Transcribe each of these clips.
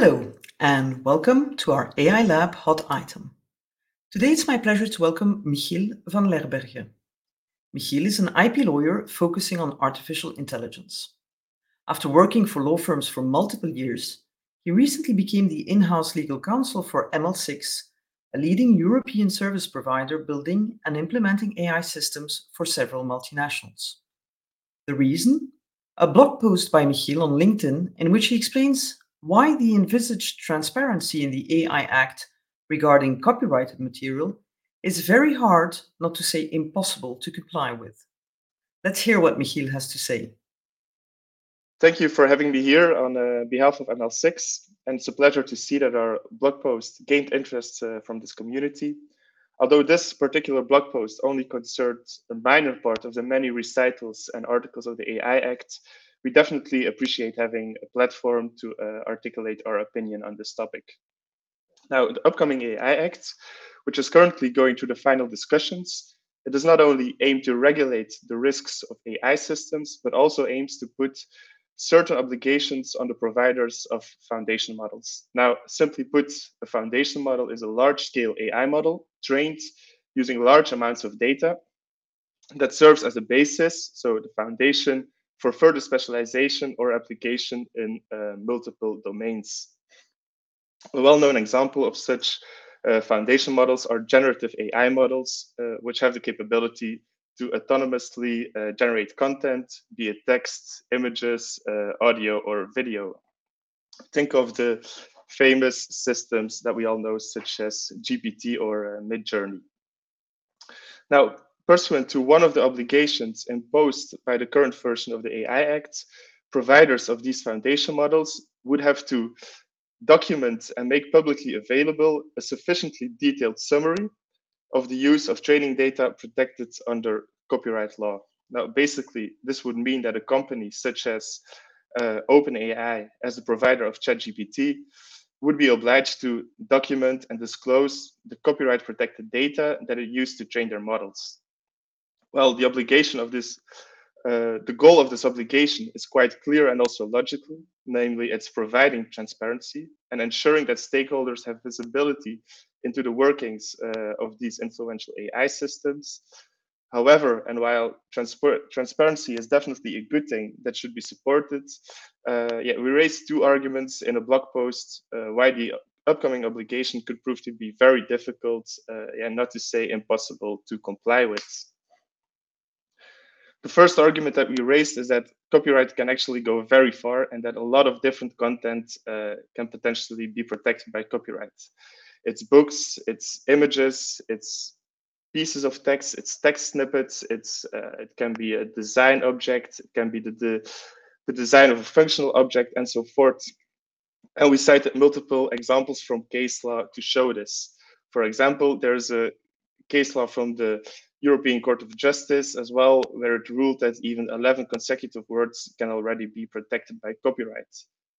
Hello, and welcome to our AI Lab hot item. Today, it's my pleasure to welcome Michiel van Lerbeirghe. Michiel is an IP lawyer focusing on artificial intelligence. After working for law firms for multiple years, he recently became the in-house legal counsel for ML6, a leading European service provider building and implementing AI systems for several multinationals. The reason? A blog post by Michiel on LinkedIn in which he explains why the envisaged transparency in the AI Act regarding copyrighted material is very hard, not to say impossible, to comply with. Let's hear what Michiel has to say. Thank you for having me here on uh, behalf of ML6. And it's a pleasure to see that our blog post gained interest uh, from this community. Although this particular blog post only concerns a minor part of the many recitals and articles of the AI Act, we definitely appreciate having a platform to uh, articulate our opinion on this topic. Now, the upcoming AI Act, which is currently going through the final discussions, it does not only aim to regulate the risks of AI systems, but also aims to put certain obligations on the providers of foundation models. Now, simply put, a foundation model is a large scale AI model trained using large amounts of data that serves as a basis, so the foundation for further specialization or application in uh, multiple domains. A well-known example of such uh, foundation models are generative AI models, uh, which have the capability to autonomously uh, generate content, be it text, images, uh, audio, or video. Think of the famous systems that we all know, such as GPT or uh, Midjourney. Now, pursuant to one of the obligations imposed by the current version of the AI Act, providers of these foundation models would have to document and make publicly available a sufficiently detailed summary of the use of training data protected under copyright law. Now, basically, this would mean that a company such as uh, OpenAI, as the provider of ChatGPT, would be obliged to document and disclose the copyright protected data that it used to train their models. Well, the obligation of this, uh, the goal of this obligation is quite clear and also logical. Namely, it's providing transparency and ensuring that stakeholders have visibility into the workings uh, of these influential AI systems. However, and while transpar transparency is definitely a good thing that should be supported, uh, yeah, we raised two arguments in a blog post uh, why the upcoming obligation could prove to be very difficult uh, and not to say impossible to comply with. The first argument that we raised is that copyright can actually go very far and that a lot of different content uh, can potentially be protected by copyright. It's books, it's images, it's pieces of text, it's text snippets, it's uh, it can be a design object, it can be the, the, the design of a functional object and so forth. And we cited multiple examples from case law to show this. For example, there's a case law from the European Court of Justice as well, where it ruled that even 11 consecutive words can already be protected by copyright.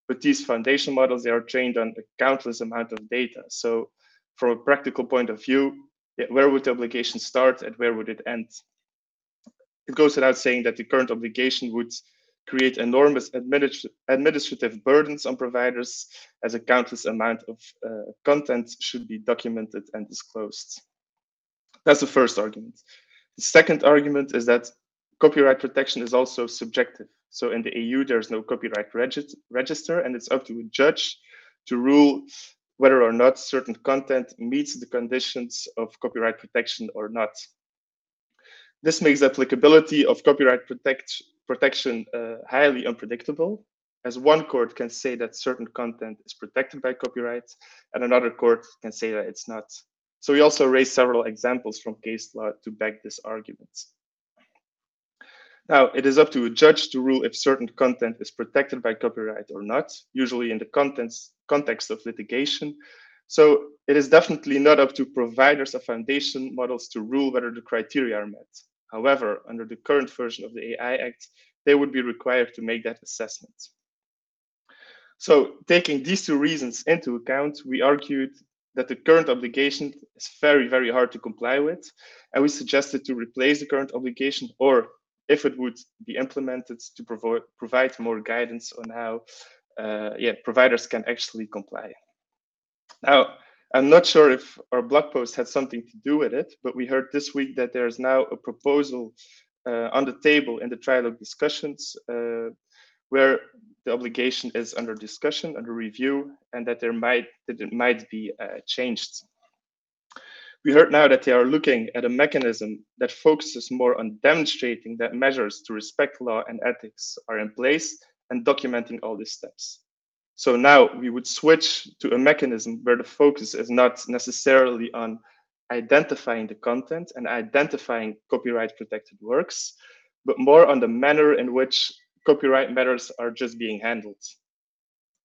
But these foundation models, they are trained on a countless amount of data. So from a practical point of view, where would the obligation start and where would it end? It goes without saying that the current obligation would create enormous administ administrative burdens on providers as a countless amount of uh, content should be documented and disclosed. That's the first argument. The second argument is that copyright protection is also subjective. So in the EU, there's no copyright regi register, and it's up to a judge to rule whether or not certain content meets the conditions of copyright protection or not. This makes the applicability of copyright protect protection uh, highly unpredictable, as one court can say that certain content is protected by copyright, and another court can say that it's not. So we also raised several examples from case law to back this argument. Now, it is up to a judge to rule if certain content is protected by copyright or not, usually in the contents, context of litigation. So it is definitely not up to providers of foundation models to rule whether the criteria are met. However, under the current version of the AI Act, they would be required to make that assessment. So taking these two reasons into account, we argued that the current obligation is very, very hard to comply with. And we suggested to replace the current obligation, or if it would be implemented, to provo- provide more guidance on how uh, yeah, providers can actually comply. Now, I'm not sure if our blog post had something to do with it, but we heard this week that there is now a proposal uh, on the table in the trilogue discussions uh, where the obligation is under discussion, under review, and that there might that it might be uh, changed. We heard now that they are looking at a mechanism that focuses more on demonstrating that measures to respect law and ethics are in place and documenting all these steps. So now we would switch to a mechanism where the focus is not necessarily on identifying the content and identifying copyright protected works, but more on the manner in which copyright matters are just being handled.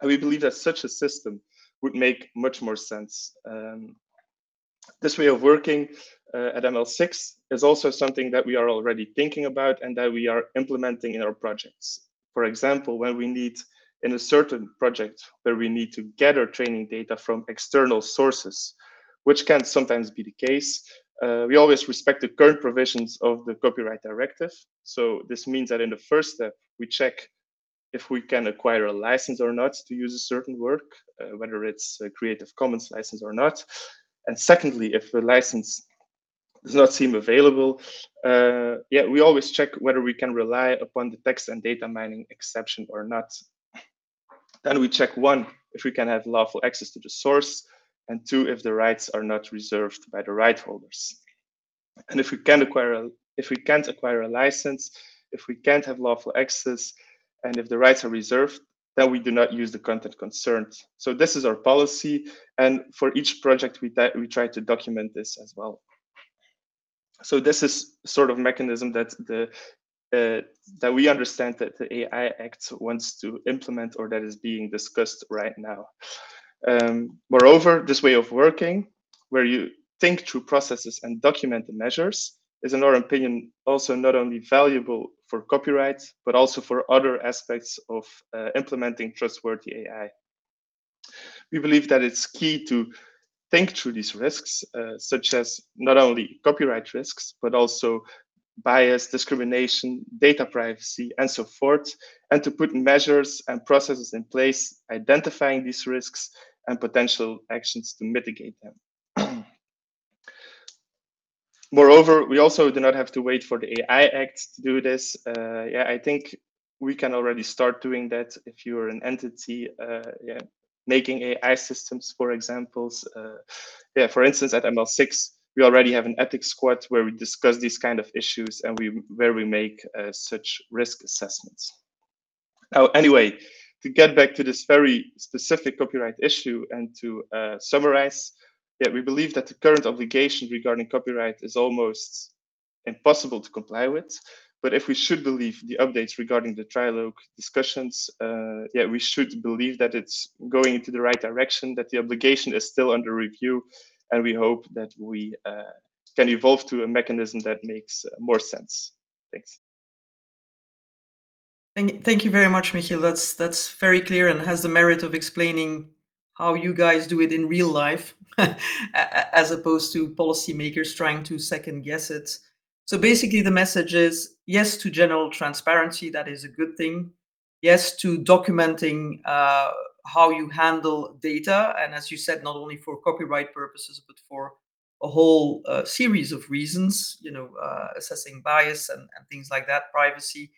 And we believe that such a system would make much more sense. Um, this way of working uh, at ML6 is also something that we are already thinking about and that we are implementing in our projects. For example, when we need in a certain project where we need to gather training data from external sources, which can sometimes be the case, uh, we always respect the current provisions of the copyright directive. So this means that in the first step, we check if we can acquire a license or not to use a certain work, uh, whether it's a Creative Commons license or not. And secondly, if the license does not seem available, uh, yeah, we always check whether we can rely upon the text and data mining exception or not. Then we check one, if we can have lawful access to the source, and two, if the rights are not reserved by the right holders. And if we can't acquire a, if we can't acquire a license, if we can't have lawful access, and if the rights are reserved, then we do not use the content concerned. So this is our policy, and for each project we we try to document this as well. So this is sort of mechanism that the uh, that we understand that the AI Act wants to implement or that is being discussed right now. Um, moreover, this way of working, where you think through processes and document the measures, is in our opinion also not only valuable for copyright, but also for other aspects of uh, implementing trustworthy AI. We believe that it's key to think through these risks, uh, such as not only copyright risks, but also bias, discrimination, data privacy, and so forth, and to put measures and processes in place identifying these risks and potential actions to mitigate them. Moreover, we also do not have to wait for the AI Act to do this. Uh, yeah, I think we can already start doing that if you're an entity uh, yeah, making AI systems, for examples. Uh, yeah, for instance, at ML6, we already have an ethics squad where we discuss these kind of issues and we where we make uh, such risk assessments. Now, anyway, to get back to this very specific copyright issue and to uh, summarize, yeah, we believe that the current obligation regarding copyright is almost impossible to comply with. But if we should believe the updates regarding the trilogue discussions, uh, yeah, we should believe that it's going into the right direction, that the obligation is still under review, and we hope that we uh, can evolve to a mechanism that makes uh, more sense. Thanks. Thank, thank you very much, Michiel. That's that's very clear and has the merit of explaining how you guys do it in real life, as opposed to policymakers trying to second guess it. So basically, the message is yes to general transparency. That is a good thing. Yes to documenting uh, how you handle data, and as you said, not only for copyright purposes, but for a whole uh, series of reasons. You know, uh, assessing bias and, and things like that, privacy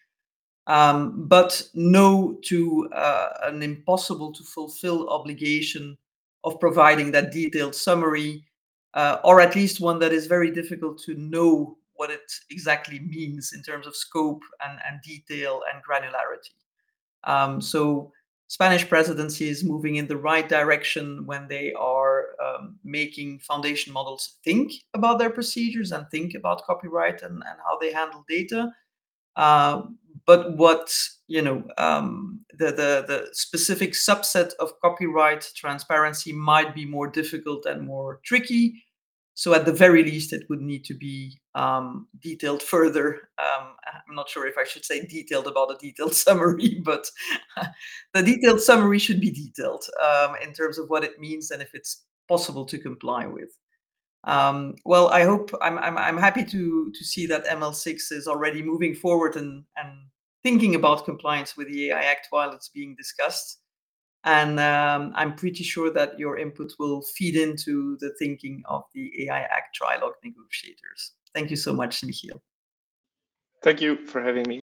um, but no to uh, an impossible to fulfill obligation of providing that detailed summary, uh, or at least one that is very difficult to know what it exactly means in terms of scope and, and detail and granularity. Um, so Spanish presidency is moving in the right direction when they are um, making foundation models think about their procedures and think about copyright and, and how they handle data. Uh, but what you know um, the, the the specific subset of copyright transparency might be more difficult and more tricky. So at the very least it would need to be um, detailed further. Um, i'm not sure if i should say detailed about a detailed summary but the detailed summary should be detailed um, in terms of what it means and if it's possible to comply with. Um, well, I hope I'm, I'm, I'm happy to to see that ML6 is already moving forward and and thinking about compliance with the AI Act while it's being discussed. And um, I'm pretty sure that your input will feed into the thinking of the AI Act trilogue negotiators. Thank you so much, Michiel. Thank you for having me.